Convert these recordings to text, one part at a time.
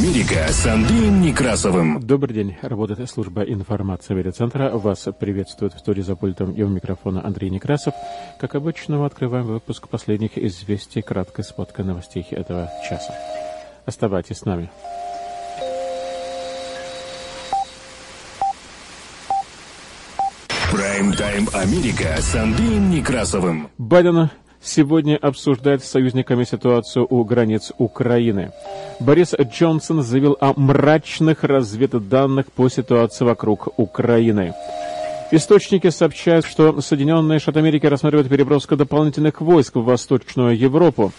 Америка с Андреем Некрасовым. Добрый день. Работает служба информации медиацентра. Вас приветствует в студии за пультом и у микрофона Андрей Некрасов. Как обычно, мы открываем выпуск последних известий, краткой сводкой новостей этого часа. Оставайтесь с нами. Прайм-тайм Америка с Андреем Некрасовым. Байден сегодня обсуждает с союзниками ситуацию у границ Украины. Борис Джонсон заявил о мрачных разведданных по ситуации вокруг Украины. Источники сообщают, что Соединенные Штаты Америки рассматривают переброску дополнительных войск в Восточную Европу.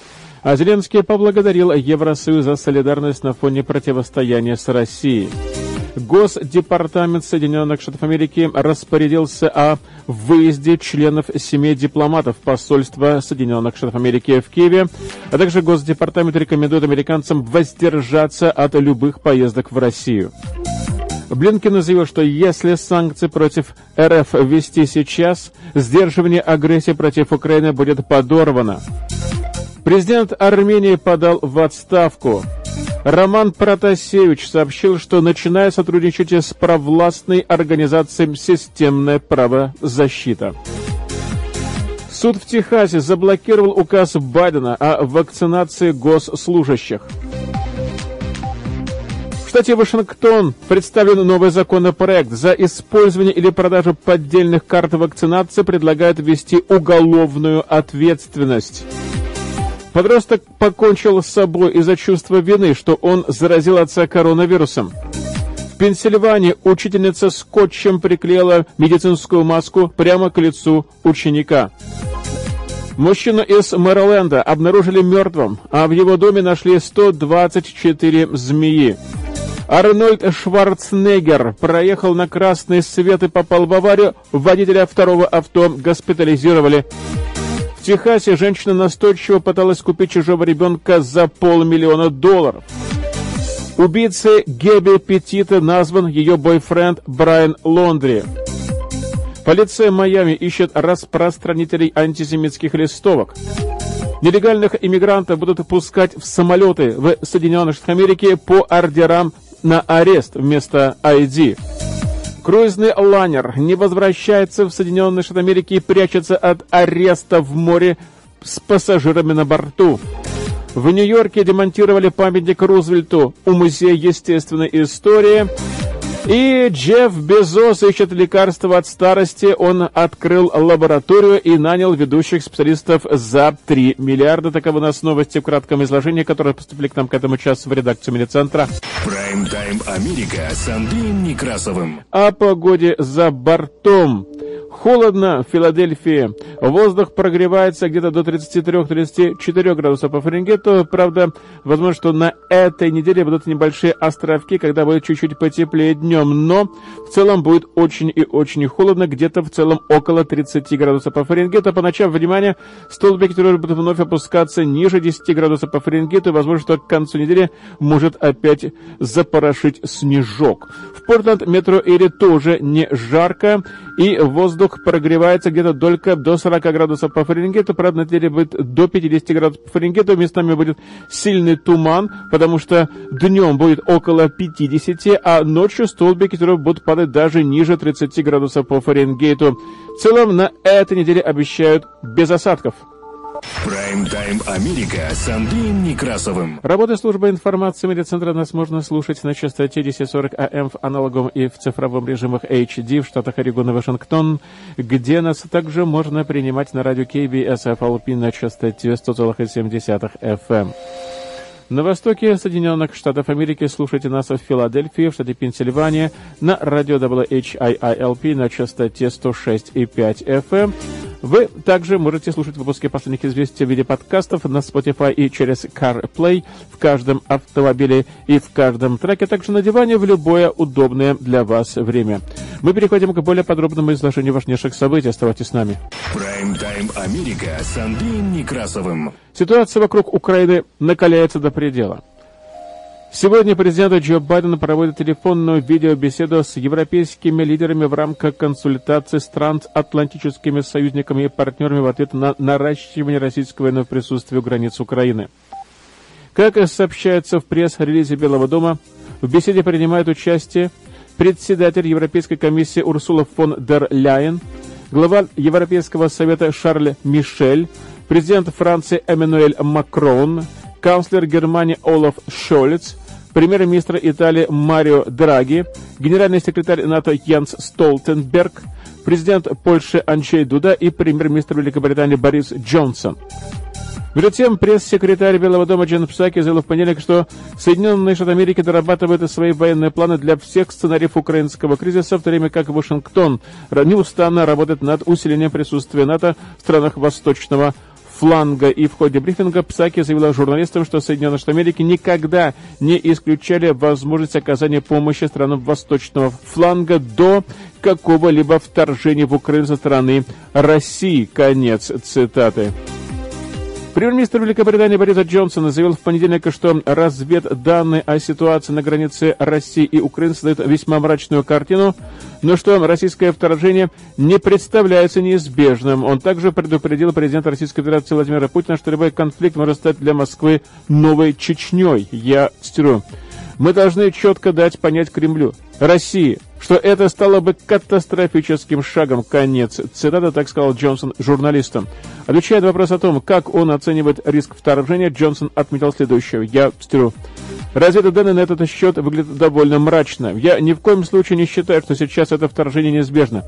А Зеленский поблагодарил Евросоюз за солидарность на фоне противостояния с Россией. Госдепартамент Соединенных Штатов Америки распорядился о выезде членов семей дипломатов посольства Соединенных Штатов Америки в Киеве, а также Госдепартамент рекомендует американцам воздержаться от любых поездок в Россию. Блинкин заявил, что если санкции против РФ ввести сейчас, сдерживание агрессии против Украины будет подорвано. Президент Армении подал в отставку. Роман Протасевич сообщил, что начинает сотрудничать с провластной организацией «Системная правозащита». Суд в Техасе заблокировал указ Байдена о вакцинации госслужащих. В штате Вашингтон представлен новый законопроект. За использование или продажу поддельных карт вакцинации предлагают ввести уголовную ответственность. Подросток покончил с собой из-за чувства вины, что он заразил отца коронавирусом. В Пенсильвании учительница скотчем приклеила медицинскую маску прямо к лицу ученика. Мужчину из Мэриленда обнаружили мертвым, а в его доме нашли 124 змеи. Арнольд Шварценеггер проехал на красный свет и попал в аварию. Водителя второго авто госпитализировали. Техасе женщина настойчиво пыталась купить чужого ребенка за полмиллиона долларов. Убийцей Геби Петита назван ее бойфренд Брайан Лондри. Полиция Майами ищет распространителей антисемитских листовок. Нелегальных иммигрантов будут пускать в самолеты в Соединенных Штатах Америки по ордерам на арест вместо ID. Круизный лайнер не возвращается в Соединенные Штаты Америки и прячется от ареста в море с пассажирами на борту. В Нью-Йорке демонтировали памятник Рузвельту у Музея естественной истории. И Джефф Безос ищет лекарства от старости. Он открыл лабораторию и нанял ведущих специалистов за 3 миллиарда. Таковы у нас новости в кратком изложении, которые поступили к нам к этому часу в редакцию Медицентра. Прайм-тайм Америка с Андреем Некрасовым. О погоде за бортом. Холодно в Филадельфии. Воздух прогревается где-то до 33-34 градусов по Фаренгейту. Правда, возможно, что на этой неделе будут небольшие островки, когда будет чуть-чуть потеплее днем. Но в целом будет очень и очень холодно. Где-то в целом около 30 градусов по Фаренгейту. По ночам, внимание, столбики, которые будут вновь опускаться ниже 10 градусов по Фаренгейту. Возможно, что к концу недели может опять запорошить снежок. В Портленд метро Эри тоже не жарко. И воздух воздух прогревается где-то только до 40 градусов по Фаренгейту, правда, на деле будет до 50 градусов по Фаренгейту, местами будет сильный туман, потому что днем будет около 50, а ночью столбики ветров будут падать даже ниже 30 градусов по Фаренгейту. В целом на этой неделе обещают без осадков. Прайм-тайм Америка с Андреем Некрасовым. Работа службы информации медиацентра нас можно слушать на частоте 1040 АМ в аналоговом и в цифровом режимах HD в штатах Орегон и Вашингтон, где нас также можно принимать на радио KBS FLP на частоте 100,7 FM. На востоке Соединенных Штатов Америки слушайте нас в Филадельфии, в штате Пенсильвания, на радио WHIILP на частоте 106,5 FM. Вы также можете слушать выпуски последних известий в виде подкастов на Spotify и через CarPlay в каждом автомобиле и в каждом треке, а также на диване в любое удобное для вас время. Мы переходим к более подробному изложению важнейших событий. Оставайтесь с нами. Прайм-тайм Америка с Андреем Некрасовым. Ситуация вокруг Украины накаляется до предела. Сегодня президент Джо Байден проводит телефонную видеобеседу с европейскими лидерами в рамках консультаций с трансатлантическими союзниками и партнерами в ответ на наращивание российского военного присутствия у границ Украины. Как сообщается в пресс-релизе Белого дома, в беседе принимает участие председатель Европейской комиссии Урсула фон дер Ляйен, глава Европейского совета Шарль Мишель, президент Франции Эммануэль Макрон, канцлер Германии Олаф Шолец, премьер-министр Италии Марио Драги, генеральный секретарь НАТО Янс Столтенберг, президент Польши Анчей Дуда и премьер-министр Великобритании Борис Джонсон. Между тем, пресс-секретарь Белого дома Джен Псаки заявил в понедельник, что Соединенные Штаты Америки дорабатывают свои военные планы для всех сценариев украинского кризиса, в то время как Вашингтон неустанно работает над усилением присутствия НАТО в странах Восточного фланга. И в ходе брифинга Псаки заявила журналистам, что Соединенные Штаты Америки никогда не исключали возможность оказания помощи странам Восточного фланга до какого-либо вторжения в Украину со стороны России. Конец цитаты. Премьер-министр Великобритании Борис Джонсон заявил в понедельник, что разведданные о ситуации на границе России и Украины создают весьма мрачную картину, но что российское вторжение не представляется неизбежным. Он также предупредил президента Российской Федерации Владимира Путина, что любой конфликт может стать для Москвы новой Чечней. Я цитирую. Мы должны четко дать понять Кремлю, России, что это стало бы катастрофическим шагом. Конец. Цитата, так сказал Джонсон журналистам. Отвечая на вопрос о том, как он оценивает риск вторжения, Джонсон отметил следующее. Я цитирую. Разведданные на этот счет выглядят довольно мрачно. Я ни в коем случае не считаю, что сейчас это вторжение неизбежно.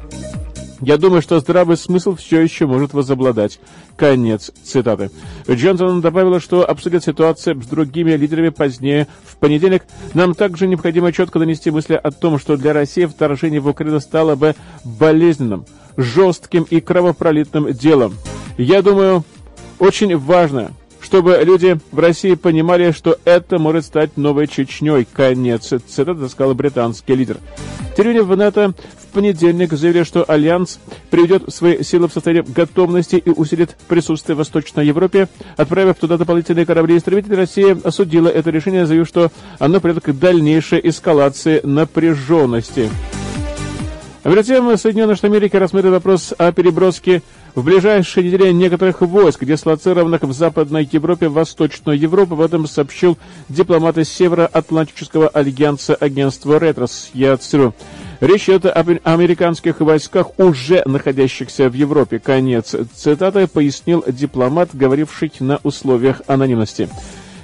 Я думаю, что здравый смысл все еще может возобладать. Конец цитаты. Джонсон добавила, что обсудит ситуацию с другими лидерами позднее в понедельник. Нам также необходимо четко донести мысли о том, что для России вторжение в Украину стало бы болезненным, жестким и кровопролитным делом. Я думаю, очень важно, чтобы люди в России понимали, что это может стать новой Чечней. Конец цитаты сказал британский лидер. Тем в НАТО в понедельник заявили, что Альянс приведет свои силы в состояние готовности и усилит присутствие в Восточной Европе, отправив туда дополнительные корабли. Истребители России осудила это решение, заявив, что оно приведет к дальнейшей эскалации напряженности. А перед тем Соединенные Штаты Америки рассмотрят вопрос о переброске в ближайшие недели некоторых войск, дислоцированных в Западной Европе, Восточную Европу, в этом сообщил дипломат из Североатлантического альянса агентства «Ретрос». Я цитирую. Речь идет об американских войсках, уже находящихся в Европе. Конец цитаты пояснил дипломат, говоривший на условиях анонимности.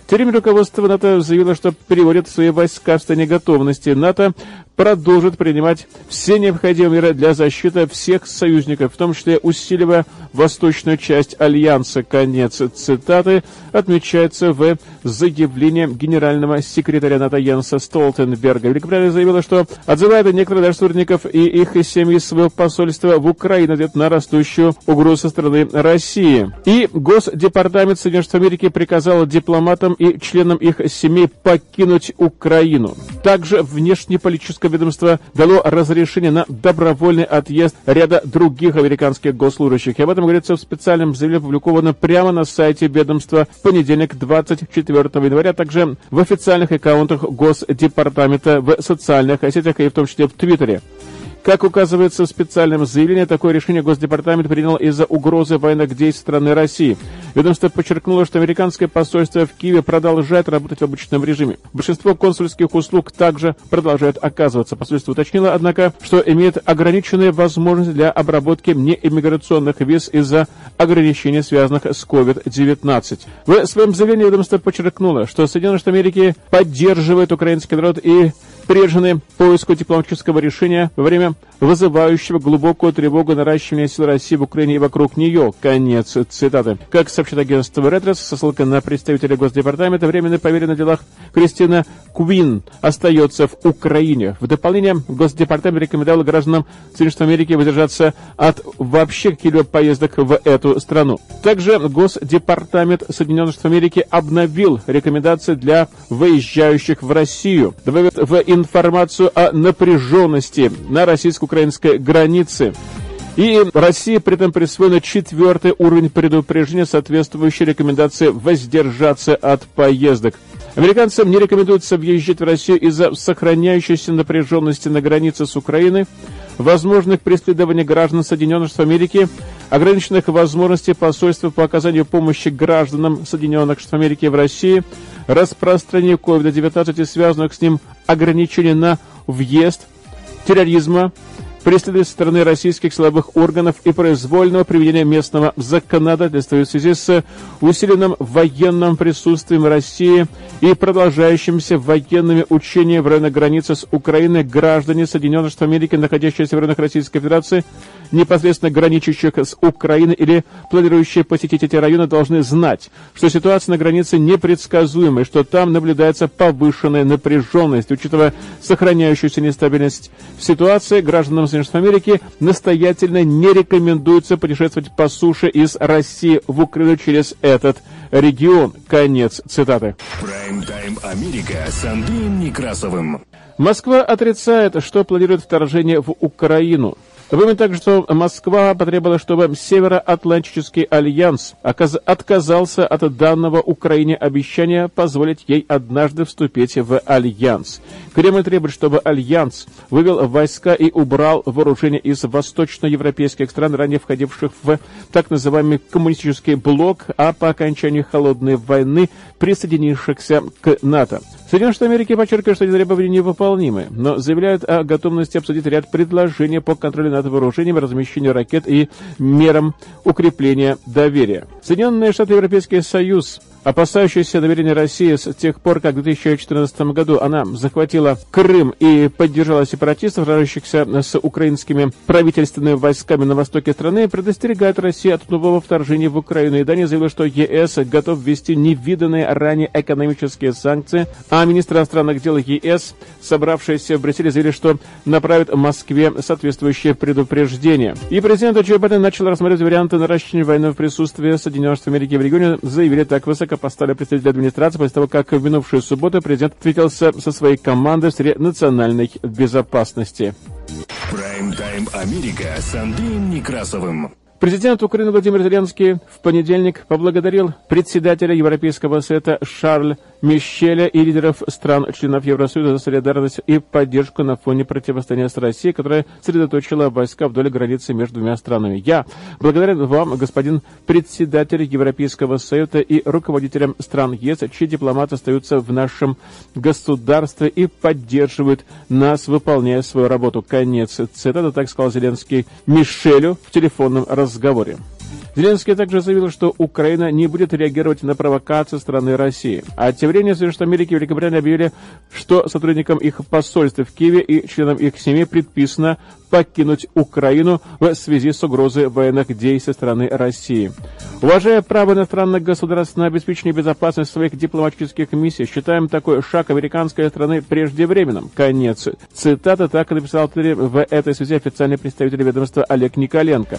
Тем руководство НАТО заявило, что переводит свои войска в состояние готовности. НАТО продолжит принимать все необходимые меры для защиты всех союзников, в том числе усиливая восточную часть Альянса. Конец цитаты отмечается в заявлении генерального секретаря НАТО Янса Столтенберга. Великобритания заявила, что отзывает некоторых даже сотрудников и их семьи своего посольства в Украине ответ на растущую угрозу со стороны России. И Госдепартамент Соединенных Штатов Америки приказал дипломатам и членам их семей покинуть Украину. Также внешнеполитическое ведомство дало разрешение на добровольный отъезд ряда других американских госслужащих. И об этом говорится в специальном заявлении, опубликованном прямо на сайте ведомства в понедельник, 24 января, также в официальных аккаунтах Госдепартамента в социальных сетях и в том числе в Твиттере. Как указывается в специальном заявлении, такое решение Госдепартамент принял из-за угрозы военных действий страны России. Ведомство подчеркнуло, что американское посольство в Киеве продолжает работать в обычном режиме. Большинство консульских услуг также продолжает оказываться. Посольство уточнило, однако, что имеет ограниченные возможности для обработки неиммиграционных виз из-за ограничений, связанных с COVID-19. В своем заявлении ведомство подчеркнуло, что Соединенные Штаты Америки поддерживают украинский народ и привержены поиску дипломатического решения во время вызывающего глубокую тревогу наращивания сил России в Украине и вокруг нее. Конец цитаты. Как сообщит агентство Ретрос, со ссылкой на представителя Госдепартамента, временный поверенный на делах Кристина Куин остается в Украине. В дополнение, Госдепартамент рекомендовал гражданам Соединенных Америки воздержаться от вообще каких-либо поездок в эту страну. Также Госдепартамент Соединенных Штатов Америки обновил рекомендации для выезжающих в Россию, в информацию о напряженности на российско-украинской границе. И России при этом присвоен четвертый уровень предупреждения, соответствующий рекомендации воздержаться от поездок. Американцам не рекомендуется въезжать в Россию из-за сохраняющейся напряженности на границе с Украиной, возможных преследований граждан Соединенных Штатов Америки, ограниченных возможностей посольства по оказанию помощи гражданам Соединенных Штатов Америки в России, распространению COVID-19 и связанных с ним ограничений на въезд, терроризма, преследует со стороны российских силовых органов и произвольного приведения местного законодательства в связи с усиленным военным присутствием России и продолжающимися военными учениями в районе границы с Украиной граждане Соединенных Штатов Америки, находящиеся в районах Российской Федерации, непосредственно граничащих с Украиной или планирующие посетить эти районы, должны знать, что ситуация на границе непредсказуемая, что там наблюдается повышенная напряженность. Учитывая сохраняющуюся нестабильность ситуации, гражданам Соединенных Штатов Америки настоятельно не рекомендуется путешествовать по суше из России в Украину через этот регион. Конец цитаты. Прайм-тайм Америка с Андреем Некрасовым. Москва отрицает, что планирует вторжение в Украину. Напомню также, что Москва потребовала, чтобы Североатлантический альянс отказался от данного Украине обещания позволить ей однажды вступить в альянс. Кремль требует, чтобы альянс вывел войска и убрал вооружение из восточноевропейских стран, ранее входивших в так называемый коммунистический блок, а по окончании холодной войны присоединившихся к НАТО. Соединенные Штаты Америки подчеркивают, что эти требования невыполнимы, но заявляют о готовности обсудить ряд предложений по контролю над вооружением, размещению ракет и мерам укрепления доверия. Соединенные Штаты Европейский Союз опасающаяся доверения России с тех пор, как в 2014 году она захватила Крым и поддержала сепаратистов, сражающихся с украинскими правительственными войсками на востоке страны, предостерегает Россию от нового вторжения в Украину. И Дания заявила, что ЕС готов ввести невиданные ранее экономические санкции, а министр иностранных дел ЕС, собравшиеся в Брюсселе, заявили, что направит Москве соответствующее предупреждение. И президент Джо Байден начал рассматривать варианты наращивания военного присутствия Соединенных Штатов Америки в регионе, заявили так высоко поставили представитель администрации после того, как в минувшую субботу президент встретился со своей командой в сфере национальной безопасности. Прайм-тайм Америка с Андреем Некрасовым. Президент Украины Владимир Зеленский в понедельник поблагодарил председателя Европейского совета Шарль Мишеля и лидеров стран-членов Евросоюза за солидарность и поддержку на фоне противостояния с Россией, которая сосредоточила войска вдоль границы между двумя странами. Я благодарен вам, господин председатель Европейского Совета и руководителям стран ЕС, чьи дипломаты остаются в нашем государстве и поддерживают нас, выполняя свою работу. Конец цитаты, так сказал Зеленский Мишелю в телефонном разговоре. Зеленский также заявил, что Украина не будет реагировать на провокации страны России. А тем временем Соединенные Америки и Великобритания объявили, что сотрудникам их посольства в Киеве и членам их семей предписано покинуть Украину в связи с угрозой военных действий страны России. Уважая право иностранных государств на обеспечение безопасности своих дипломатических миссий, считаем такой шаг американской страны преждевременным. Конец. Цитата так и написал в этой связи официальный представитель ведомства Олег Николенко.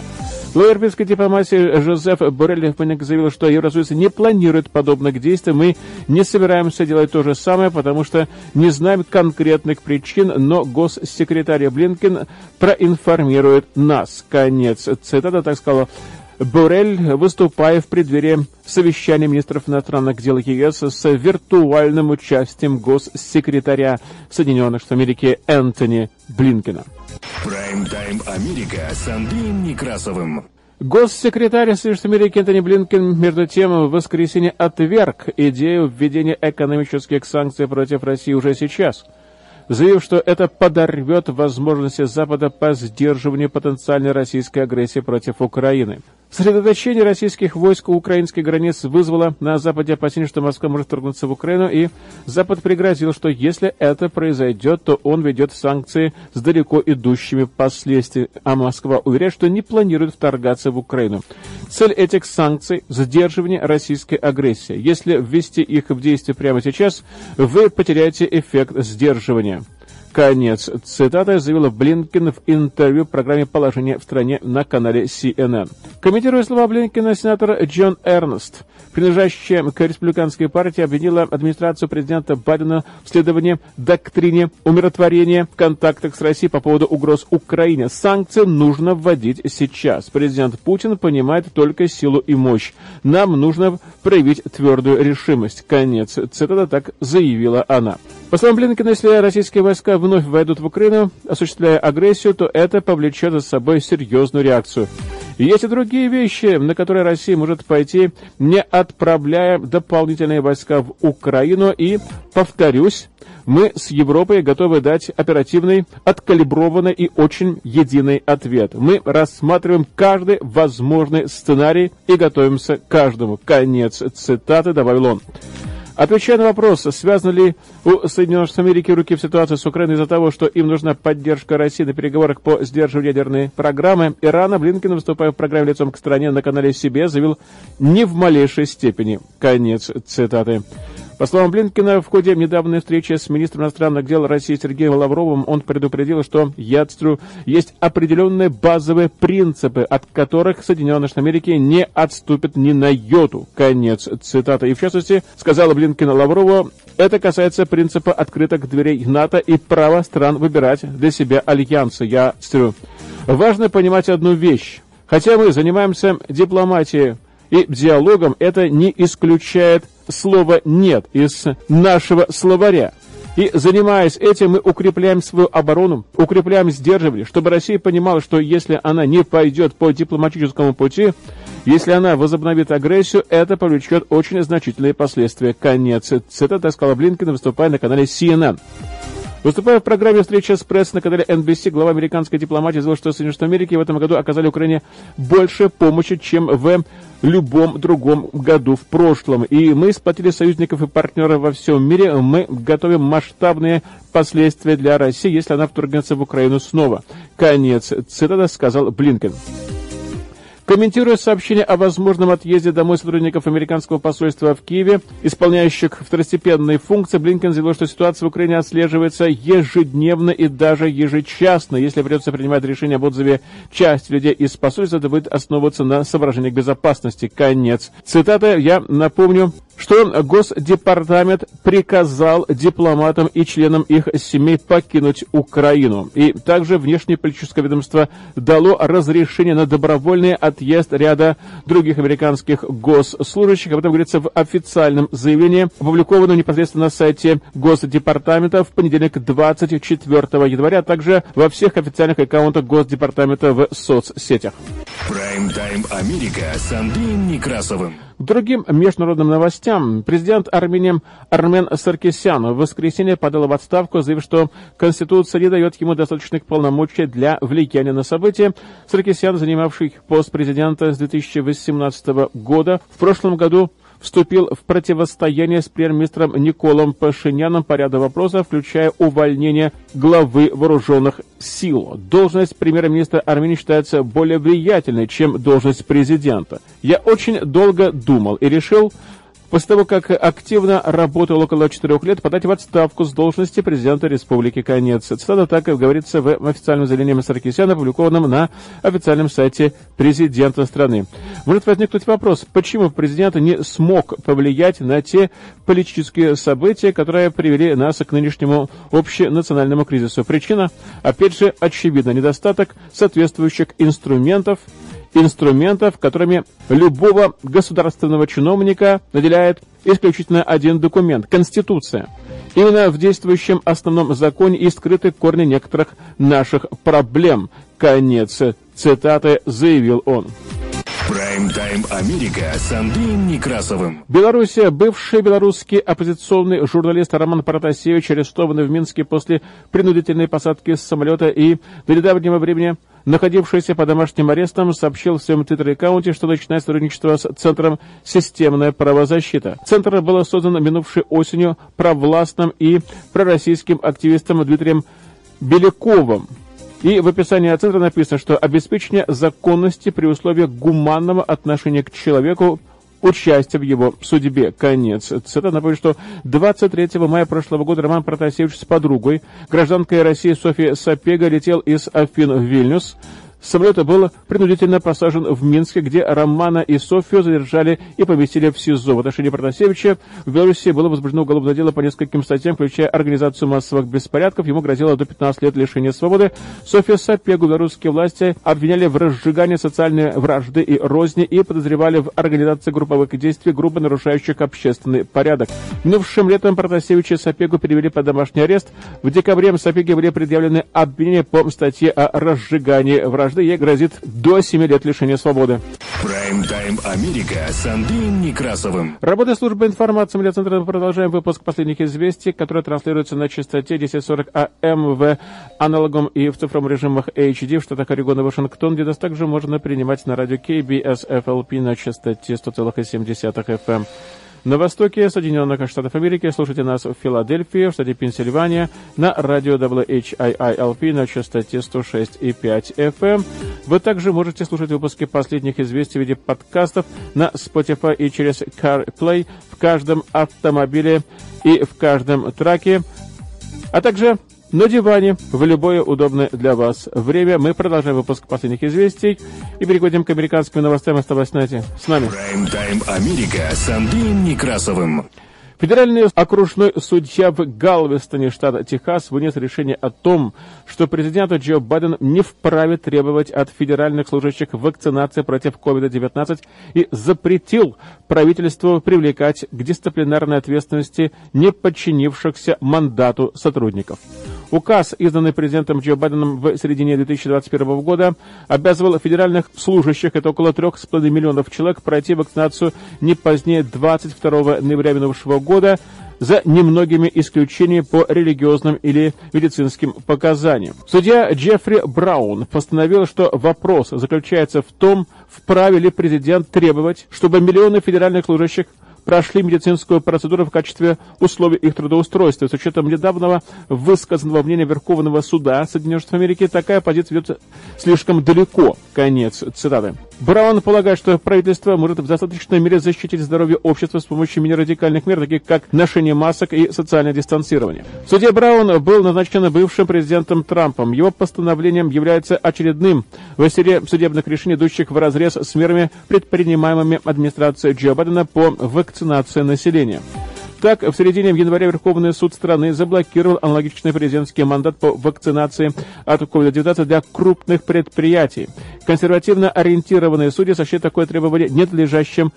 Глава европейской дипломатии Жозеф Боррель заявил, что Евросоюз не планирует подобных действий. Мы не собираемся делать то же самое, потому что не знаем конкретных причин, но госсекретарь Блинкен проинформирует нас. Конец цитата, так сказал Борель, выступая в преддверии совещания министров иностранных дел ЕС с виртуальным участием госсекретаря Соединенных Штатов Америки Энтони Блинкена. Прайм-тайм Америка с Андреем Некрасовым. Госсекретарь Соединенных Америки Энтони Блинкен, между тем, в воскресенье отверг идею введения экономических санкций против России уже сейчас – заявив, что это подорвет возможности Запада по сдерживанию потенциальной российской агрессии против Украины. Сосредоточение российских войск у украинской границ вызвало на Западе опасения, что Москва может вторгнуться в Украину, и Запад пригрозил, что если это произойдет, то он ведет санкции с далеко идущими последствиями, а Москва уверяет, что не планирует вторгаться в Украину. Цель этих санкций – сдерживание российской агрессии. Если ввести их в действие прямо сейчас, вы потеряете эффект сдерживания. Конец цитаты заявила Блинкен в интервью в программе «Положение в стране» на канале CNN. Комментируя слова Блинкина, сенатор Джон Эрнст, принадлежащая к республиканской партии, обвинила администрацию президента Байдена в следовании доктрине умиротворения в контактах с Россией по поводу угроз Украине. Санкции нужно вводить сейчас. Президент Путин понимает только силу и мощь. Нам нужно проявить твердую решимость. Конец цитата так заявила она. По словам Блинкина, если российские войска вновь войдут в Украину, осуществляя агрессию, то это повлечет за собой серьезную реакцию. Есть и другие вещи, на которые Россия может пойти, не отправляя дополнительные войска в Украину. И, повторюсь, мы с Европой готовы дать оперативный, откалиброванный и очень единый ответ. Мы рассматриваем каждый возможный сценарий и готовимся к каждому. Конец цитаты, добавил он. Отвечая на вопрос, связаны ли у Соединенных Штатов Америки руки в ситуации с Украиной из-за того, что им нужна поддержка России на переговорах по сдерживанию ядерной программы, Ирана Блинкен, выступая в программе «Лицом к стране» на канале себе, заявил «не в малейшей степени». Конец цитаты. По словам Блинкина, в ходе недавней встречи с министром иностранных дел России Сергеем Лавровым он предупредил, что, я цитирую, есть определенные базовые принципы, от которых Соединенные Штаты Америки не отступят ни на йоту. Конец цитаты. И в частности, сказала Блинкина Лаврову, это касается принципа открытых дверей НАТО и права стран выбирать для себя альянсы. Я цитирую. Важно понимать одну вещь. Хотя мы занимаемся дипломатией и диалогом, это не исключает слова «нет» из нашего словаря. И занимаясь этим, мы укрепляем свою оборону, укрепляем сдерживание, чтобы Россия понимала, что если она не пойдет по дипломатическому пути, если она возобновит агрессию, это повлечет очень значительные последствия. Конец цитаты сказала Блинкин, выступая на канале CNN. Выступая в программе «Встреча с пресс» на канале NBC, глава американской дипломатии заявил, что Соединенные Штаты Америки в этом году оказали Украине больше помощи, чем в любом другом году в прошлом. И мы сплотили союзников и партнеров во всем мире. Мы готовим масштабные последствия для России, если она вторгнется в Украину снова. Конец цитата сказал Блинкен. Комментируя сообщение о возможном отъезде домой сотрудников американского посольства в Киеве, исполняющих второстепенные функции, Блинкен заявил, что ситуация в Украине отслеживается ежедневно и даже ежечасно. Если придется принимать решение об отзыве части людей из посольства, это будет основываться на соображениях безопасности. Конец. Цитата, я напомню, что Госдепартамент приказал дипломатам и членам их семей покинуть Украину. И также внешнеполитическое ведомство дало разрешение на добровольный отъезд ряда других американских госслужащих. Об этом говорится в официальном заявлении, опубликованном непосредственно на сайте Госдепартамента в понедельник 24 января, а также во всех официальных аккаунтах Госдепартамента в соцсетях. Прайм-тайм Америка с Андреем Некрасовым. К другим международным новостям. Президент Армении Армен Саркисян в воскресенье подал в отставку, заявив, что Конституция не дает ему достаточных полномочий для влияния на события. Саркисян, занимавший пост президента с 2018 года, в прошлом году вступил в противостояние с премьер-министром Николом Пашиняном по ряду вопросов, включая увольнение главы вооруженных сил. Должность премьер-министра Армении считается более влиятельной, чем должность президента. Я очень долго думал и решил, После того, как активно работал около четырех лет, подать в отставку с должности президента республики. Конец. Цитата так и говорится в официальном заявлении Саркисяна, опубликованном на официальном сайте президента страны. Может возникнуть вопрос, почему президент не смог повлиять на те политические события, которые привели нас к нынешнему общенациональному кризису. Причина, опять же, очевидно, недостаток соответствующих инструментов, инструментов, которыми любого государственного чиновника наделяет исключительно один документ – Конституция. Именно в действующем основном законе и скрыты корни некоторых наших проблем. Конец цитаты заявил он. Прайм-тайм Америка с Андреем Некрасовым. Белоруссия. Бывший белорусский оппозиционный журналист Роман Протасевич арестованный в Минске после принудительной посадки с самолета и до недавнего времени находившийся под домашним арестом, сообщил в своем твиттер-аккаунте, что начинает сотрудничество с Центром «Системная правозащита». Центр был создан минувшей осенью провластным и пророссийским активистом Дмитрием Беляковым. И в описании центра написано, что обеспечение законности при условиях гуманного отношения к человеку участие в его судьбе. Конец. Цитата напомню, что 23 мая прошлого года Роман Протасевич с подругой, гражданкой России Софьей Сапега, летел из Афин в Вильнюс самолет был принудительно посажен в Минске, где Романа и Софию задержали и поместили в СИЗО. В отношении Протасевича в Беларуси было возбуждено уголовное дело по нескольким статьям, включая организацию массовых беспорядков. Ему грозило до 15 лет лишения свободы. Софию Сапегу белорусские власти обвиняли в разжигании социальной вражды и розни и подозревали в организации групповых действий, грубо нарушающих общественный порядок. Минувшим летом Протасевича и Сапегу перевели под домашний арест. В декабре Сапеге были предъявлены обвинения по статье о разжигании вражды. Ей грозит до 7 лет лишения свободы. Прайм-тайм Америка с Андреем Некрасовым. Работа службы информации медиацентра. Продолжаем выпуск последних известий, которые транслируются на частоте 1040 АМ в аналогом и в цифровом режимах HD в штатах Орегон и Вашингтон, где нас также можно принимать на радио KBS FLP на частоте 100,7 FM. На востоке Соединенных Штатов Америки слушайте нас в Филадельфии, в штате Пенсильвания, на радио WHIILP на частоте 106,5 FM. Вы также можете слушать выпуски последних известий в виде подкастов на Spotify и через CarPlay в каждом автомобиле и в каждом траке, а также на диване в любое удобное для вас время. Мы продолжаем выпуск последних известий и переходим к американским новостям. Оставайтесь с нами. Прайм-тайм Америка с Андреем Некрасовым. Федеральный окружной судья в Галвестоне, штата Техас, вынес решение о том, что президент Джо Байден не вправе требовать от федеральных служащих вакцинации против COVID-19 и запретил правительству привлекать к дисциплинарной ответственности не подчинившихся мандату сотрудников. Указ, изданный президентом Джо Байденом в середине 2021 года, обязывал федеральных служащих, это около 3,5 миллионов человек, пройти вакцинацию не позднее 22 ноября минувшего года, за немногими исключениями по религиозным или медицинским показаниям. Судья Джеффри Браун постановил, что вопрос заключается в том, вправе ли президент требовать, чтобы миллионы федеральных служащих прошли медицинскую процедуру в качестве условий их трудоустройства. С учетом недавнего высказанного мнения Верховного суда Соединенных Штатов Америки, такая позиция ведет слишком далеко. Конец цитаты. Браун полагает, что правительство может в достаточной мере защитить здоровье общества с помощью менее радикальных мер, таких как ношение масок и социальное дистанцирование. Судья Браун был назначен бывшим президентом Трампом. Его постановлением является очередным в серии судебных решений, идущих в разрез с мерами, предпринимаемыми администрацией Джо Байдена по вакцинации населения. Так, в середине января Верховный суд страны заблокировал аналогичный президентский мандат по вакцинации от COVID-19 для крупных предприятий. Консервативно ориентированные судьи сочли такое требование ненадлежащим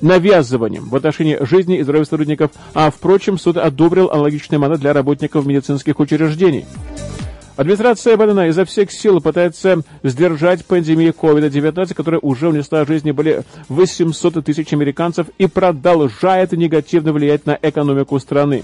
навязыванием в отношении жизни и здоровья сотрудников, а, впрочем, суд одобрил аналогичный мандат для работников медицинских учреждений. Администрация Байдена изо всех сил пытается сдержать пандемию COVID-19, которая уже унесла жизни более 800 тысяч американцев и продолжает негативно влиять на экономику страны.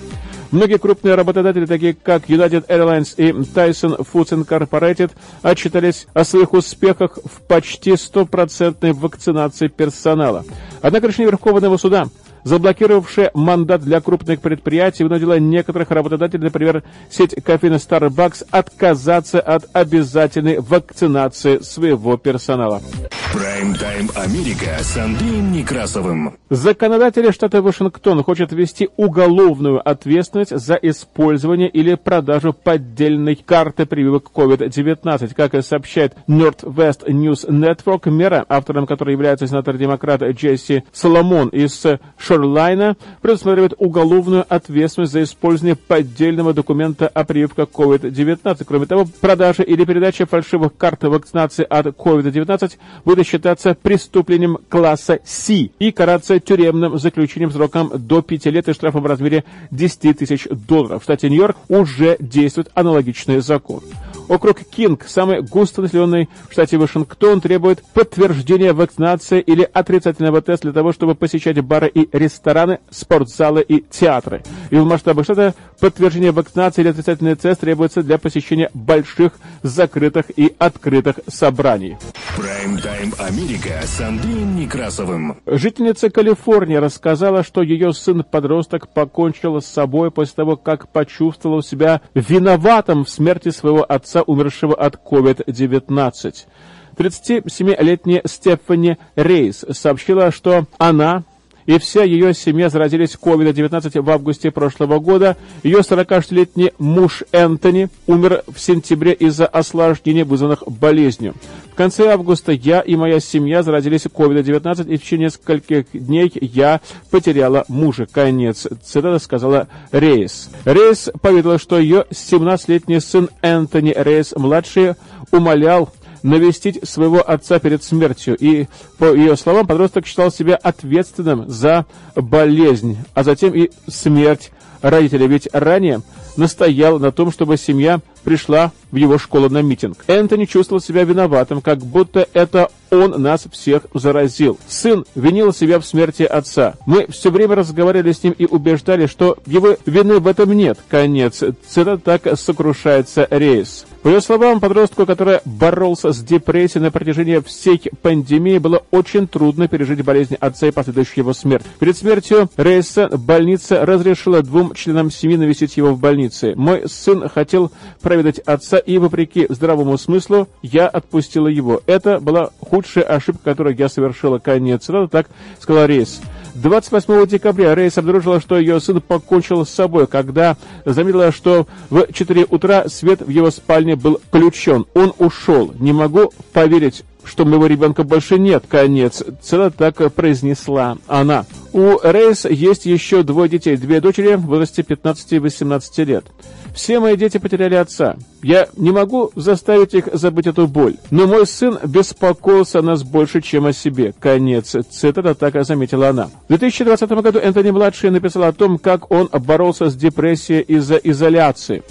Многие крупные работодатели, такие как United Airlines и Tyson Foods Incorporated, отчитались о своих успехах в почти стопроцентной вакцинации персонала. Однако решение Верховного суда заблокировавшая мандат для крупных предприятий, вынудила некоторых работодателей, например, сеть кофеина Starbucks, отказаться от обязательной вакцинации своего персонала. Прайм-тайм Америка с Андреем Некрасовым. Законодатели штата Вашингтон хотят ввести уголовную ответственность за использование или продажу поддельной карты прививок COVID-19. Как и сообщает Northwest News Network, мера, автором которой является сенатор-демократ Джесси Соломон из Шорлайна, предусматривает уголовную ответственность за использование поддельного документа о прививках COVID-19. Кроме того, продажа или передача фальшивых карт вакцинации от COVID-19 будет будет считаться преступлением класса С и караться тюремным заключением сроком до 5 лет и штрафом в размере 10 тысяч долларов. В штате Нью-Йорк уже действует аналогичный закон. Округ Кинг, самый густонаселенный в штате Вашингтон, требует подтверждения вакцинации или отрицательного теста для того, чтобы посещать бары и рестораны, спортзалы и театры. И в масштабах штата подтверждение вакцинации или отрицательный тест требуется для посещения больших, закрытых и открытых собраний. Прайм-тайм Америка с Андреем Некрасовым. Жительница Калифорнии рассказала, что ее сын-подросток покончил с собой после того, как почувствовал себя виноватым в смерти своего отца, умершего от COVID-19. 37-летняя Стефани Рейс сообщила, что она и вся ее семья заразились COVID-19 в августе прошлого года. Ее 46-летний муж Энтони умер в сентябре из-за осложнений, вызванных болезнью. В конце августа я и моя семья заразились COVID-19, и в течение нескольких дней я потеряла мужа. Конец цитата сказала Рейс. Рейс поведала, что ее 17-летний сын Энтони Рейс-младший умолял навестить своего отца перед смертью. И, по ее словам, подросток считал себя ответственным за болезнь, а затем и смерть родителей. Ведь ранее настоял на том, чтобы семья пришла в его школу на митинг. Энтони чувствовал себя виноватым, как будто это он нас всех заразил. Сын винил себя в смерти отца. Мы все время разговаривали с ним и убеждали, что его вины в этом нет. Конец. Цитата так сокрушается Рейс. По ее словам, подростку, который боролся с депрессией на протяжении всей пандемии, было очень трудно пережить болезнь отца и последующую его смерть. Перед смертью Рейса больница разрешила двум членам семьи навестить его в больнице. Мой сын хотел проведать отца, и, вопреки здравому смыслу, я отпустила его. Это была худшая ошибка, которую я совершила. Конец. Сразу так сказала Рейс. 28 декабря Рейс обнаружила, что ее сын покончил с собой, когда заметила, что в 4 утра свет в его спальне был включен. Он ушел. Не могу поверить, что моего ребенка больше нет. Конец. Цело так произнесла она. У Рейс есть еще двое детей, две дочери в возрасте 15 и 18 лет. Все мои дети потеряли отца. Я не могу заставить их забыть эту боль. Но мой сын беспокоился о нас больше, чем о себе. Конец. Цитата так заметила она. В 2020 году Энтони-младший написал о том, как он боролся с депрессией из-за изоляции.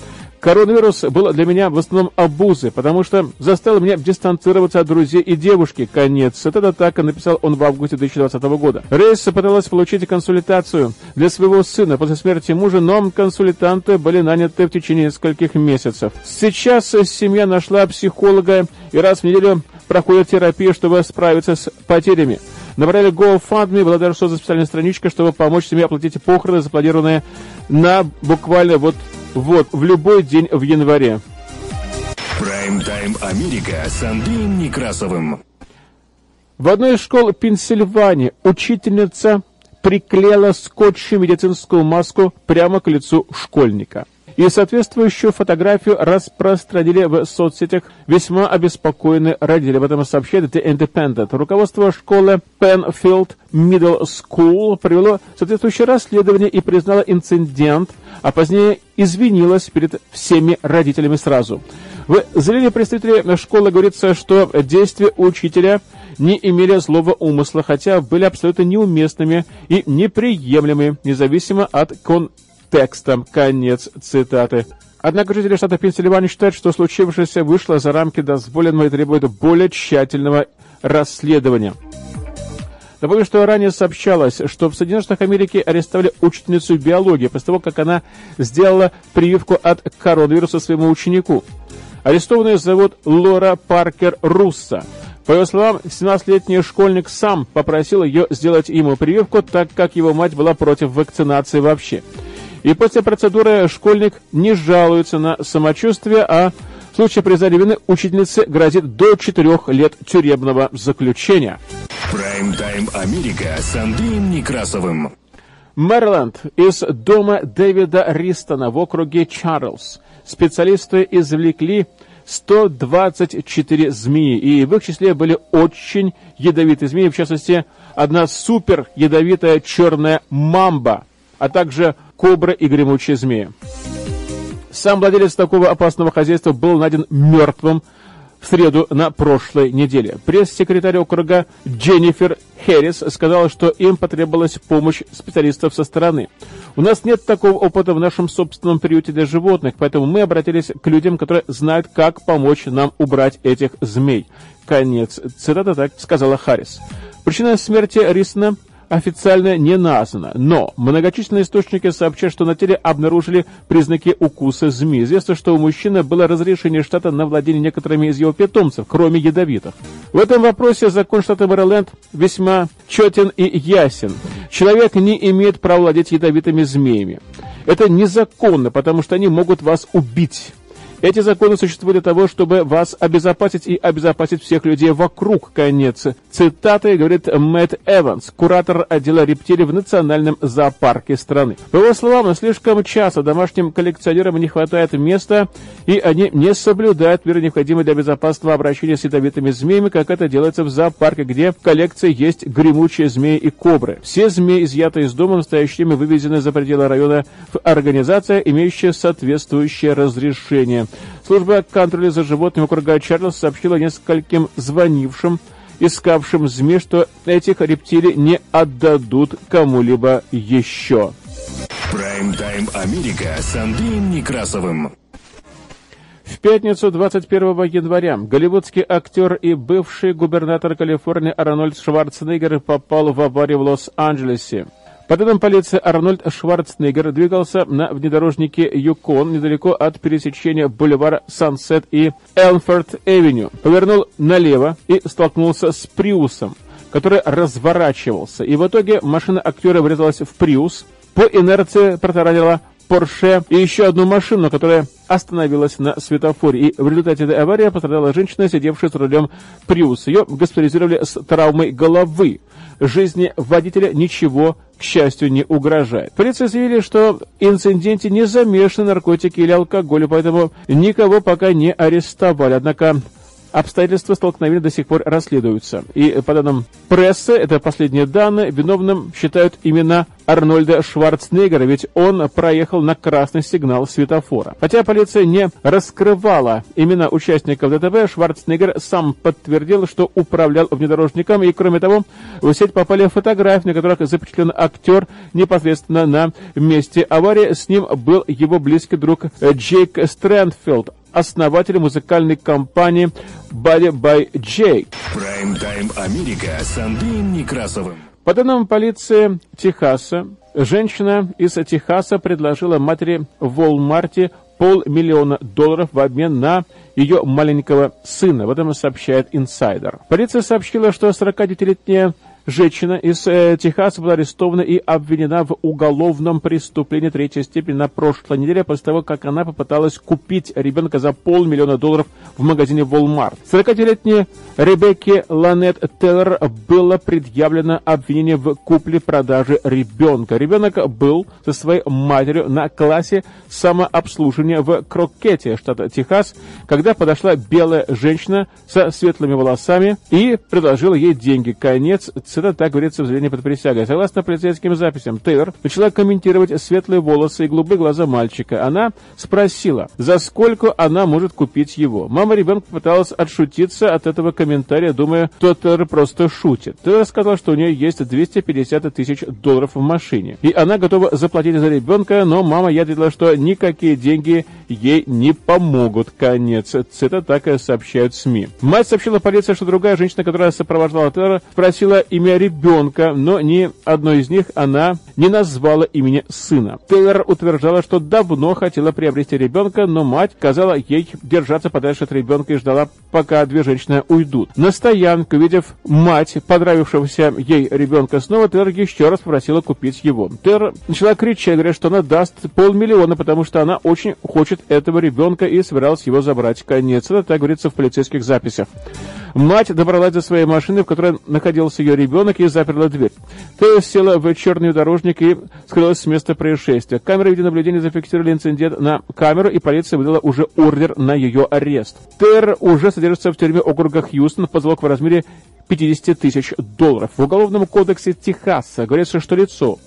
Коронавирус был для меня в основном обузой, потому что заставил меня дистанцироваться от друзей и девушки. Конец. Это так написал он в августе 2020 года. Рейс пыталась получить консультацию для своего сына после смерти мужа, но консультанты были наняты в течение нескольких месяцев. Сейчас семья нашла психолога и раз в неделю проходит терапию, чтобы справиться с потерями. Набрали GoFundMe, была даже создана специальная страничка, чтобы помочь семье оплатить похороны, запланированные на буквально вот вот, в любой день в январе. Прайм-тайм Америка с Андреем Некрасовым. В одной из школ Пенсильвании учительница приклеила скотчем медицинскую маску прямо к лицу школьника и соответствующую фотографию распространили в соцсетях весьма обеспокоенные родители. Об этом сообщает The Independent. Руководство школы Penfield Middle School провело соответствующее расследование и признало инцидент, а позднее извинилось перед всеми родителями сразу. В заявлении представителей школы говорится, что действия учителя не имели злого умысла, хотя были абсолютно неуместными и неприемлемыми, независимо от контекста текстом. Конец цитаты. Однако жители штата Пенсильвания считают, что случившееся вышло за рамки дозволенного и требует более тщательного расследования. Напомню, что ранее сообщалось, что в Соединенных Штатах Америки арестовали учительницу биологии после того, как она сделала прививку от коронавируса своему ученику. Арестованную зовут Лора Паркер Русса. По его словам, 17-летний школьник сам попросил ее сделать ему прививку, так как его мать была против вакцинации вообще. И после процедуры школьник не жалуется на самочувствие, а в случае признания вины учительнице грозит до 4 лет тюремного заключения. Прайм-тайм Америка с Андреем Некрасовым. Мэриленд из дома Дэвида Ристона в округе Чарльз. Специалисты извлекли 124 змеи, и в их числе были очень ядовитые змеи, в частности, одна супер ядовитая черная мамба, а также кобра и гремучая змея. Сам владелец такого опасного хозяйства был найден мертвым в среду на прошлой неделе. Пресс-секретарь округа Дженнифер Хэрис сказала, что им потребовалась помощь специалистов со стороны. У нас нет такого опыта в нашем собственном приюте для животных, поэтому мы обратились к людям, которые знают, как помочь нам убрать этих змей. Конец. Цитата так сказала Харрис. Причина смерти Рисона официально не названо, но многочисленные источники сообщают, что на теле обнаружили признаки укуса змеи. Известно, что у мужчины было разрешение штата на владение некоторыми из его питомцев, кроме ядовитых. В этом вопросе закон штата Мэриленд весьма четен и ясен. Человек не имеет права владеть ядовитыми змеями. Это незаконно, потому что они могут вас убить. Эти законы существуют для того, чтобы вас обезопасить и обезопасить всех людей вокруг. Конец цитаты, говорит Мэтт Эванс, куратор отдела рептилий в Национальном зоопарке страны. По его словам, слишком часто домашним коллекционерам не хватает места, и они не соблюдают меры, необходимые для безопасного обращения с ядовитыми змеями, как это делается в зоопарке, где в коллекции есть гремучие змеи и кобры. Все змеи, изъятые из дома, в настоящее время за пределы района в организация, имеющая соответствующее разрешение. Служба контроля за животными округа Чарльз сообщила нескольким звонившим, искавшим змей, что этих рептилий не отдадут кому-либо еще. Прайм-тайм Америка с Андреем Некрасовым. В пятницу 21 января голливудский актер и бывший губернатор Калифорнии Арнольд Шварценеггер попал в аварию в Лос-Анджелесе. По данным полиции, Арнольд Шварценеггер двигался на внедорожнике Юкон недалеко от пересечения бульвара Сансет и Элмфорд-Эвеню. Повернул налево и столкнулся с Приусом, который разворачивался. И в итоге машина актера врезалась в Приус, по инерции протаранила Порше и еще одну машину, которая остановилась на светофоре. И в результате этой аварии пострадала женщина, сидевшая с рулем Приус. Ее госпитализировали с травмой головы жизни водителя ничего, к счастью, не угрожает. Полиция заявили, что в инциденте не замешаны наркотики или алкоголь, поэтому никого пока не арестовали. Однако Обстоятельства столкновения до сих пор расследуются. И по данным прессы, это последние данные, виновным считают именно Арнольда Шварценеггера, ведь он проехал на красный сигнал светофора. Хотя полиция не раскрывала имена участников ДТП, Шварценеггер сам подтвердил, что управлял внедорожником, и кроме того, в сеть попали фотографии, на которых запечатлен актер непосредственно на месте аварии. С ним был его близкий друг Джейк Стрэндфилд, основатель музыкальной компании Body by J. Прайм-тайм Америка с Андреем Некрасовым. По данным полиции Техаса, женщина из Техаса предложила матери в Walmart полмиллиона долларов в обмен на ее маленького сына. В этом сообщает инсайдер. Полиция сообщила, что 49-летняя Женщина из э, Техаса была арестована и обвинена в уголовном преступлении третьей степени на прошлой неделе после того, как она попыталась купить ребенка за полмиллиона долларов в магазине Walmart. 40-летней Ребекке Ланет Теллер было предъявлено обвинение в купле-продаже ребенка. Ребенок был со своей матерью на классе самообслуживания в Крокете, штат Техас, когда подошла белая женщина со светлыми волосами и предложила ей деньги. Конец это так говорится в заявлении под присягой. Согласно полицейским записям, Тейлор начала комментировать светлые волосы и голубые глаза мальчика. Она спросила, за сколько она может купить его. Мама ребенка попыталась отшутиться от этого комментария, думая, что Тейлор просто шутит. Тейлор сказала, что у нее есть 250 тысяч долларов в машине. И она готова заплатить за ребенка, но мама ядрила, что никакие деньги ей не помогут. Конец. Это так и сообщают СМИ. Мать сообщила полиции, что другая женщина, которая сопровождала Тейлора, спросила имя ребенка, но ни одной из них она не назвала имени сына. Тейлор утверждала, что давно хотела приобрести ребенка, но мать сказала ей держаться подальше от ребенка и ждала, пока две женщины уйдут. На стоянку, увидев мать, понравившегося ей ребенка снова, Тейлор еще раз попросила купить его. Тейлор начала кричать, говоря, что она даст полмиллиона, потому что она очень хочет этого ребенка и собиралась его забрать. Конец. Это так говорится в полицейских записях. Мать добралась до своей машины, в которой находился ее ребенок, и заперла дверь. Тео села в черный внедорожник и скрылась с места происшествия. Камеры видеонаблюдения зафиксировали инцидент на камеру, и полиция выдала уже ордер на ее арест. Тер уже содержится в тюрьме округа Хьюстон под залог в размере 50 тысяч долларов. В Уголовном кодексе Техаса говорится, что лицо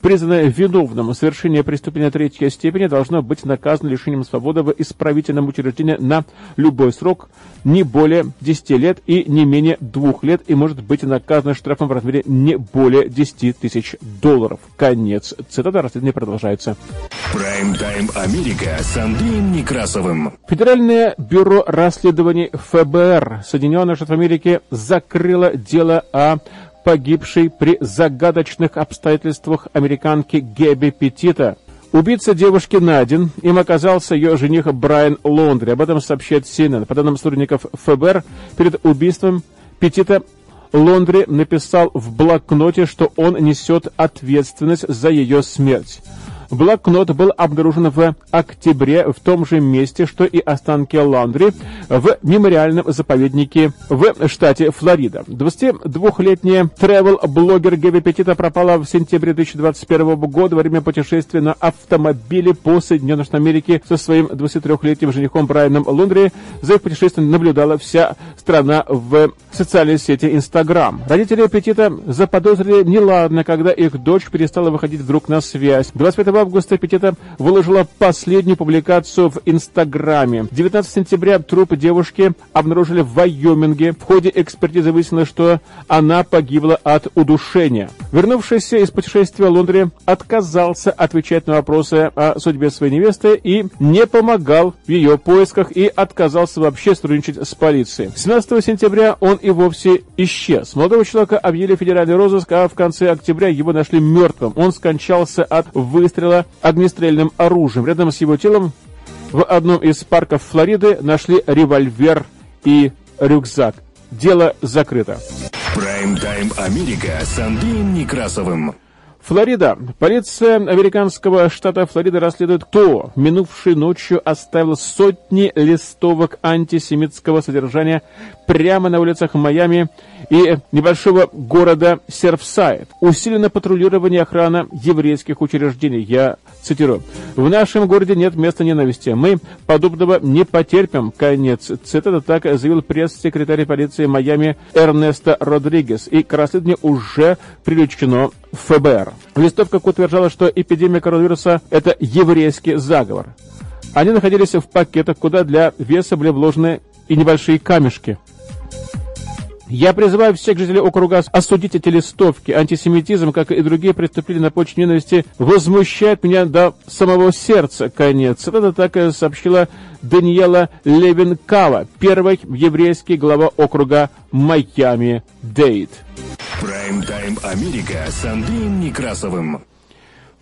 признанное виновным в совершении преступления третьей степени, должно быть наказано лишением свободы в исправительном учреждении на любой срок не более 10 лет и не менее 2 лет и может быть наказано штрафом в размере не более 10 тысяч долларов. Конец. Цитата расследования продолжается. Прайм-тайм Америка с Андреем Некрасовым. Федеральное бюро расследований ФБР Соединенных Штатов Америки закрыло дело о погибшей при загадочных обстоятельствах американки Гэби Петита. Убийца девушки Надин, им оказался ее жених Брайан Лондри. Об этом сообщает CNN. По данным сотрудников ФБР, перед убийством Петита Лондри написал в блокноте, что он несет ответственность за ее смерть. Блокнот был обнаружен в октябре в том же месте, что и останки Ландри в мемориальном заповеднике в штате Флорида. 22-летняя тревел-блогер Геви Петита пропала в сентябре 2021 года во время путешествия на автомобиле по Соединенным Штатам Америки со своим 23-летним женихом Брайаном Лундри. За их путешествием наблюдала вся страна в социальной сети Инстаграм. Родители Петита заподозрили неладно, когда их дочь перестала выходить вдруг на связь. 25 августа Петита выложила последнюю публикацию в Инстаграме. 19 сентября труп девушки обнаружили в Вайоминге. В ходе экспертизы выяснилось, что она погибла от удушения. Вернувшийся из путешествия Лондре отказался отвечать на вопросы о судьбе своей невесты и не помогал в ее поисках и отказался вообще сотрудничать с полицией. 17 сентября он и вовсе исчез. Молодого человека объявили федеральный розыск, а в конце октября его нашли мертвым. Он скончался от выстрела огнестрельным оружием. Рядом с его телом в одном из парков Флориды нашли револьвер и рюкзак. Дело закрыто. Прайм-тайм Америка с Андреем Некрасовым. Флорида. Полиция американского штата Флорида расследует, кто минувшей ночью оставил сотни листовок антисемитского содержания прямо на улицах Майами и небольшого города Серфсайд. Усилено патрулирование и охрана еврейских учреждений. Я цитирую. «В нашем городе нет места ненависти. Мы подобного не потерпим». Конец. Цитата так заявил пресс-секретарь полиции Майами Эрнесто Родригес. И к расследованию уже привлечено ФБР. Листовка утверждала, что эпидемия коронавируса – это еврейский заговор. Они находились в пакетах, куда для веса были вложены и небольшие камешки – я призываю всех жителей округа осудить эти листовки. Антисемитизм, как и другие преступления на почве ненависти, возмущает меня до самого сердца. Конец. Это так сообщила Даниэла Левинкава, первый еврейский глава округа Майами-Дейт. Прайм-тайм Америка с Андреем Некрасовым.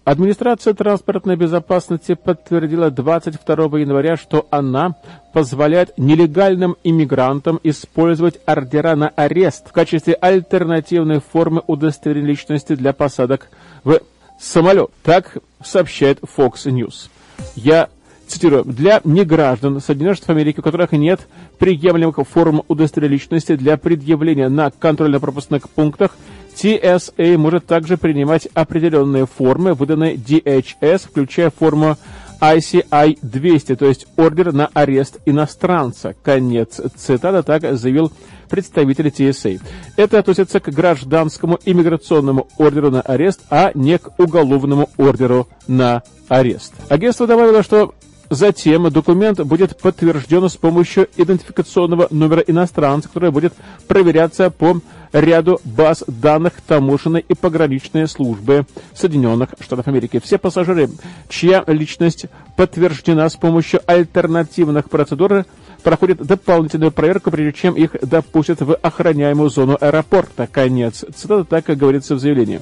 Администрация транспортной безопасности подтвердила 22 января, что она позволяет нелегальным иммигрантам использовать ордера на арест в качестве альтернативной формы удостоверения личности для посадок в самолет. Так сообщает Fox News. Я цитирую, для неграждан Соединенных Штатов Америки, у которых нет приемлемых форм удостоверения личности для предъявления на контрольно-пропускных пунктах, TSA может также принимать определенные формы, выданные DHS, включая форму ICI-200, то есть ордер на арест иностранца. Конец цитата, так заявил представитель TSA. Это относится к гражданскому иммиграционному ордеру на арест, а не к уголовному ордеру на арест. Агентство добавило, что Затем документ будет подтвержден с помощью идентификационного номера иностранца, который будет проверяться по ряду баз данных таможенной и пограничной службы Соединенных Штатов Америки. Все пассажиры, чья личность подтверждена с помощью альтернативных процедур, проходят дополнительную проверку, прежде чем их допустят в охраняемую зону аэропорта. Конец. Цитата так, как говорится в заявлении.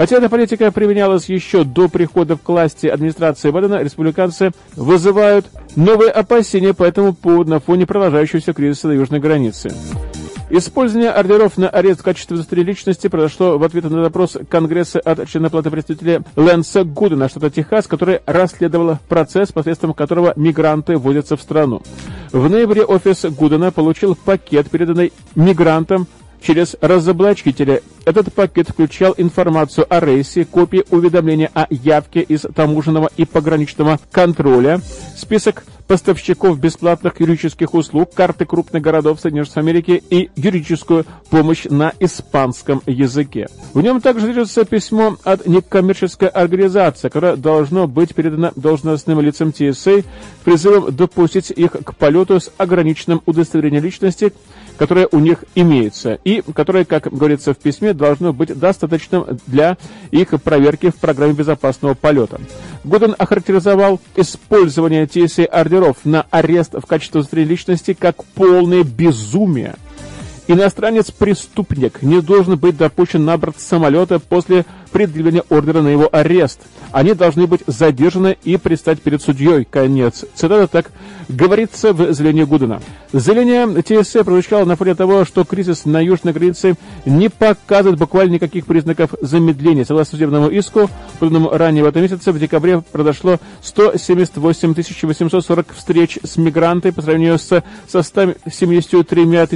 Хотя эта политика применялась еще до прихода к власти администрации Байдена, республиканцы вызывают новые опасения по этому поводу на фоне продолжающегося кризиса на южной границе. Использование ордеров на арест в качестве удостоверения личности произошло в ответ на запрос Конгресса от члена палаты представителя Лэнса Гудена, штата Техас, который расследовал процесс, посредством которого мигранты вводятся в страну. В ноябре офис Гудена получил пакет, переданный мигрантам через разоблачителя. Этот пакет включал информацию о рейсе, копии уведомления о явке из таможенного и пограничного контроля, список поставщиков бесплатных юридических услуг, карты крупных городов Соединенных Штатов Америки и юридическую помощь на испанском языке. В нем также содержится письмо от некоммерческой организации, которое должно быть передано должностным лицам ТСА призывом допустить их к полету с ограниченным удостоверением личности, которое у них имеется, и которое, как говорится в письме, должно быть достаточным для их проверки в программе безопасного полета. Гуден охарактеризовал использование TSA ордеров на арест в качестве удостоверения личности как полное безумие. Иностранец-преступник не должен быть допущен на борт самолета после предъявления ордера на его арест. Они должны быть задержаны и предстать перед судьей. Конец. Цитата так говорится в заявлении Гудена. Заявление ТСЭ прозвучало на фоне того, что кризис на южной границе не показывает буквально никаких признаков замедления. Согласно судебному иску, поданному ранее в этом месяце, в декабре произошло 178 840 встреч с мигрантами по сравнению с, со 173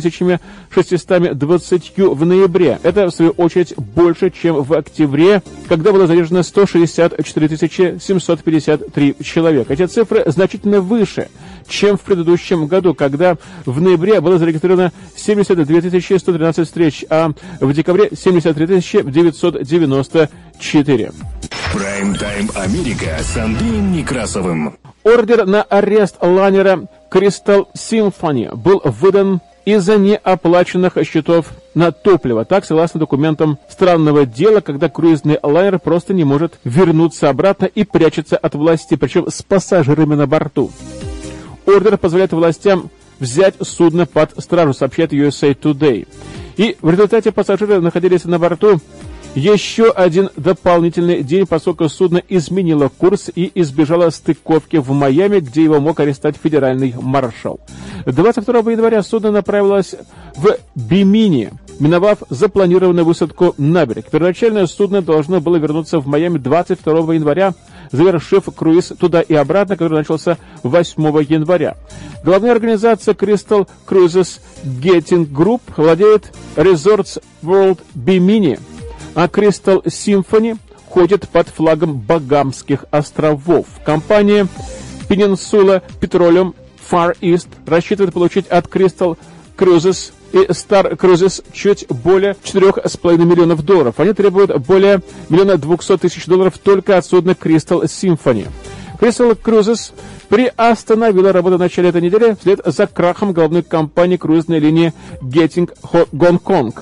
620 в ноябре. Это, в свою очередь, больше, чем в октябре, когда было задержано 164 753 человека. Эти цифры значительно выше, чем в предыдущем году, когда в ноябре было зарегистрировано 72 113 встреч, а в декабре 73 994. Прайм-тайм Америка с Андреем Некрасовым. Ордер на арест лайнера Crystal Symphony был выдан из-за неоплаченных счетов на топливо. Так, согласно документам странного дела, когда круизный лайнер просто не может вернуться обратно и прячется от власти, причем с пассажирами на борту. Ордер позволяет властям взять судно под стражу, сообщает USA Today. И в результате пассажиры находились на борту еще один дополнительный день, поскольку судно изменило курс и избежало стыковки в Майами, где его мог арестовать федеральный маршал. 22 января судно направилось в Бимини, миновав запланированную высадку на берег. Первоначальное судно должно было вернуться в Майами 22 января, завершив круиз туда и обратно, который начался 8 января. Главная организация Crystal Cruises Getting Group владеет Resorts World Bimini – а Crystal Symphony ходит под флагом Багамских островов. Компания Peninsula Petroleum Far East рассчитывает получить от Crystal Cruises и Star Cruises чуть более 4,5 миллионов долларов. Они требуют более миллиона 200 тысяч долларов только от судна Crystal Symphony. Crystal Cruises приостановила работу в начале этой недели вслед за крахом главной компании круизной линии Getting Hong Kong.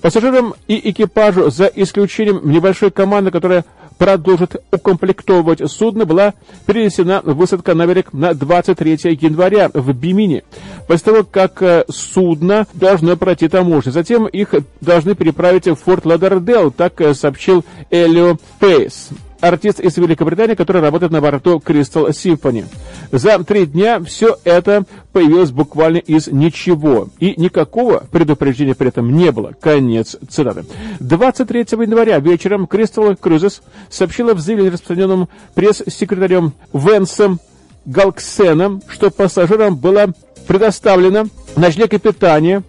Пассажирам и экипажу, за исключением небольшой команды, которая продолжит укомплектовывать судно, была перенесена высадка на берег на 23 января в Бимине. После того, как э, судно должно пройти таможню. Затем их должны переправить в Форт Ладердейл, так э, сообщил Элио Пейс артист из Великобритании, который работает на борту Crystal Symphony. За три дня все это появилось буквально из ничего. И никакого предупреждения при этом не было. Конец цитаты. 23 января вечером Crystal Cruises сообщила в заявлении, распространенном пресс-секретарем Венсом Галксеном, что пассажирам было предоставлено и питание,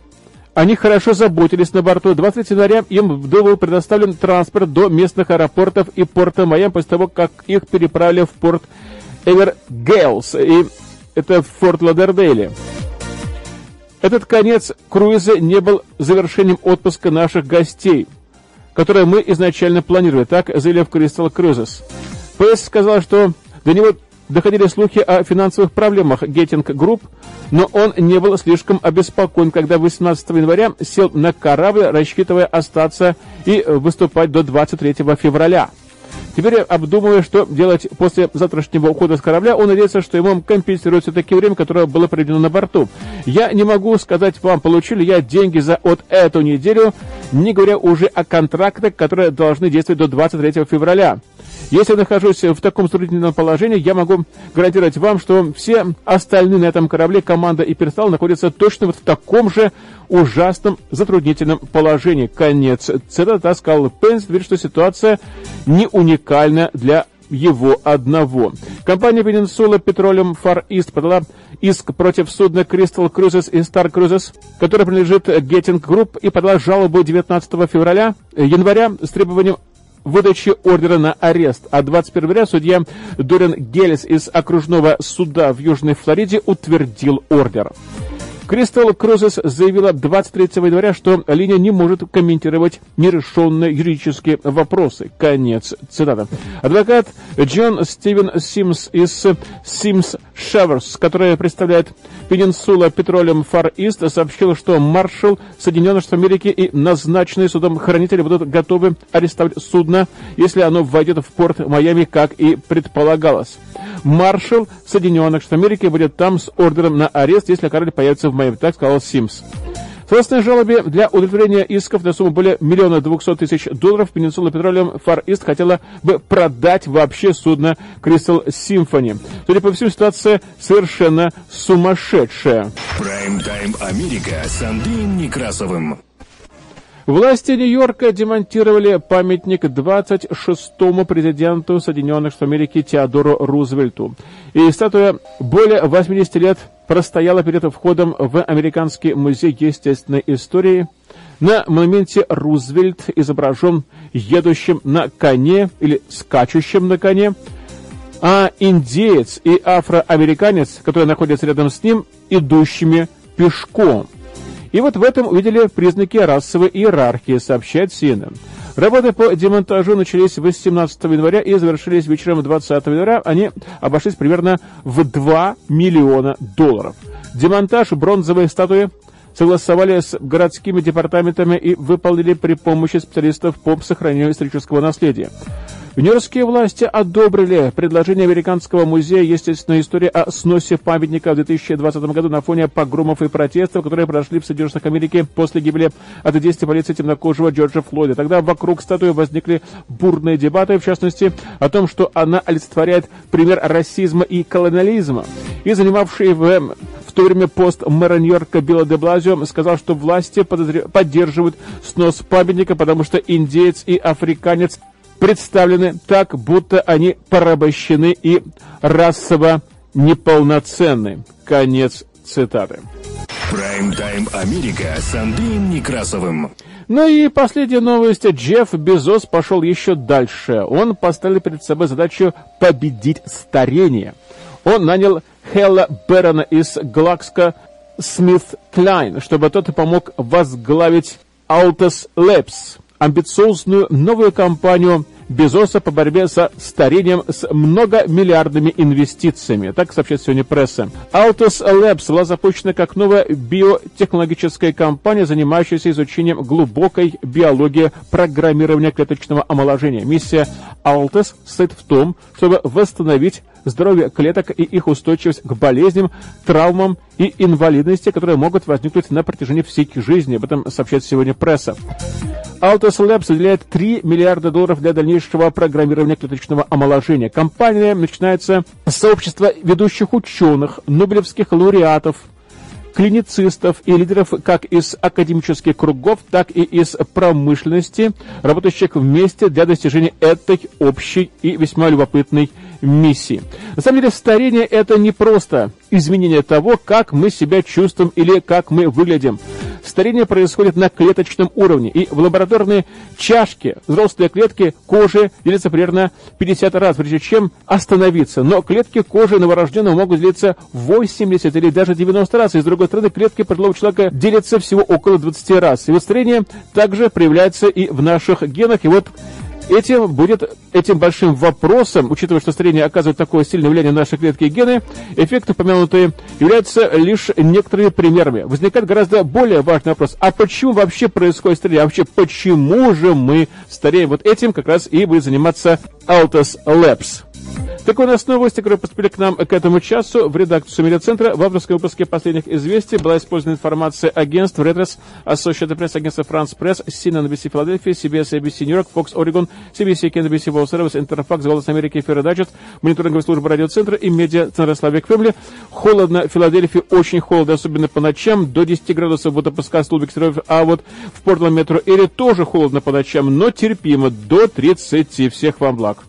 они хорошо заботились на борту. 20 января им был предоставлен транспорт до местных аэропортов и порта Майами после того, как их переправили в порт Эвергейлс. И это в Форт Ладердейле. Этот конец круиза не был завершением отпуска наших гостей, которое мы изначально планировали, так заявил Crystal Cruises. ПС сказал, что до него доходили слухи о финансовых проблемах Getting Group, но он не был слишком обеспокоен, когда 18 января сел на корабль, рассчитывая остаться и выступать до 23 февраля. Теперь, обдумывая, что делать после завтрашнего ухода с корабля, он надеется, что ему компенсируют все-таки время, которое было проведено на борту. Я не могу сказать вам, получили я деньги за от эту неделю, не говоря уже о контрактах, которые должны действовать до 23 февраля. Если я нахожусь в таком затруднительном положении, я могу гарантировать вам, что все остальные на этом корабле, команда и персонал находятся точно вот в таком же ужасном затруднительном положении. Конец цитата сказал Пенс, говорит, что ситуация не уникальна для его одного. Компания Peninsula Petroleum Far East подала иск против судна Crystal Cruises и Star Cruises, которое принадлежит Getting Group, и подала жалобу 19 февраля, января с требованием выдачи ордера на арест. А 21 января судья Дорин Геллис из окружного суда в Южной Флориде утвердил ордер. Кристал Крузес заявила 23 января, что линия не может комментировать нерешенные юридические вопросы. Конец цитата. Адвокат Джон Стивен Симс из Симс Шеверс, который представляет Пенинсула Петролем Фар Ист, сообщил, что маршал Соединенных Штатов Америки и назначенные судом хранители будут готовы арестовать судно, если оно войдет в порт Майами, как и предполагалось. Маршал Соединенных Штатов Америки будет там с ордером на арест, если корабль появится в Майами, так сказал Симс. Согласно жалобе, для удовлетворения исков на сумму более миллиона двухсот тысяч долларов Peninsula Petroleum Far East хотела бы продать вообще судно Crystal Symphony. Судя по всему, ситуация совершенно сумасшедшая. Прайм-тайм Америка с Андреем Некрасовым. Власти Нью-Йорка демонтировали памятник 26-му президенту Соединенных Штатов Америки Теодору Рузвельту. И статуя более 80 лет простояла перед входом в Американский музей естественной истории. На монументе Рузвельт изображен едущим на коне или скачущим на коне, а индеец и афроамериканец, которые находятся рядом с ним, идущими пешком – и вот в этом увидели признаки расовой иерархии, сообщает CNN. Работы по демонтажу начались 18 января и завершились вечером 20 января. Они обошлись примерно в 2 миллиона долларов. Демонтаж бронзовой статуи согласовали с городскими департаментами и выполнили при помощи специалистов по сохранению исторического наследия. Нью-Йоркские власти одобрили предложение Американского музея естественной истории о сносе памятника в 2020 году на фоне погромов и протестов, которые прошли в Соединенных Штатах Америки после гибели от действия полиции темнокожего Джорджа Флойда. Тогда вокруг статуи возникли бурные дебаты, в частности, о том, что она олицетворяет пример расизма и колониализма. И занимавший в в то время пост мэра Нью-Йорка Билла де Блазио сказал, что власти поддерживают снос памятника, потому что индеец и африканец представлены так, будто они порабощены и расово неполноценны. Конец цитаты. Прайм-тайм Америка с Андреем Некрасовым. Ну и последняя новость. Джефф Безос пошел еще дальше. Он поставил перед собой задачу победить старение. Он нанял Хэла Бэррона из GlaxoSmithKline, чтобы тот помог возглавить Altos Labs – амбициозную новую компанию Безоса по борьбе со старением с многомиллиардными инвестициями. Так сообщает сегодня пресса. Altos Labs была запущена как новая биотехнологическая компания, занимающаяся изучением глубокой биологии программирования клеточного омоложения. Миссия Altus состоит в том, чтобы восстановить здоровье клеток и их устойчивость к болезням, травмам и инвалидности, которые могут возникнуть на протяжении всей жизни. Об этом сообщает сегодня пресса. Altus Labs выделяет 3 миллиарда долларов для дальнейшего программирования клеточного омоложения. Компания начинается с сообщества ведущих ученых, нобелевских лауреатов, клиницистов и лидеров как из академических кругов, так и из промышленности, работающих вместе для достижения этой общей и весьма любопытной миссии. На самом деле старение это не просто изменение того, как мы себя чувствуем или как мы выглядим. Старение происходит на клеточном уровне, и в лабораторной чашке взрослые клетки кожи делятся примерно 50 раз, прежде чем остановиться. Но клетки кожи новорожденного могут делиться 80 или даже 90 раз, и с другой стороны клетки пожилого человека делятся всего около 20 раз. И вот старение также проявляется и в наших генах, и вот Этим будет этим большим вопросом, учитывая, что старение оказывает такое сильное влияние на наши клетки и гены, эффекты, упомянутые, являются лишь некоторыми примерами. Возникает гораздо более важный вопрос. А почему вообще происходит старение? А вообще, почему же мы стареем? Вот этим как раз и будет заниматься Altus Labs. Такой у нас новости, которые поступили к нам к этому часу в редакцию медиацентра. В авторском выпуске последних известий была использована информация агентств Reuters, Associated Press, агентство France Press, CNN NBC Филадельфия, CBS ABC Нью-Йорк, Fox Oregon, CBC NBC World Service, Интерфакс, Голос Америки, Ферродаджет, мониторинговая служба радиоцентра и медиа-центра Славик Фэмили. Холодно в Филадельфии, очень холодно, особенно по ночам, до 10 градусов будут опускать столбик а вот в Портленд метро Эри тоже холодно по ночам, но терпимо, до 30. Всех вам благ.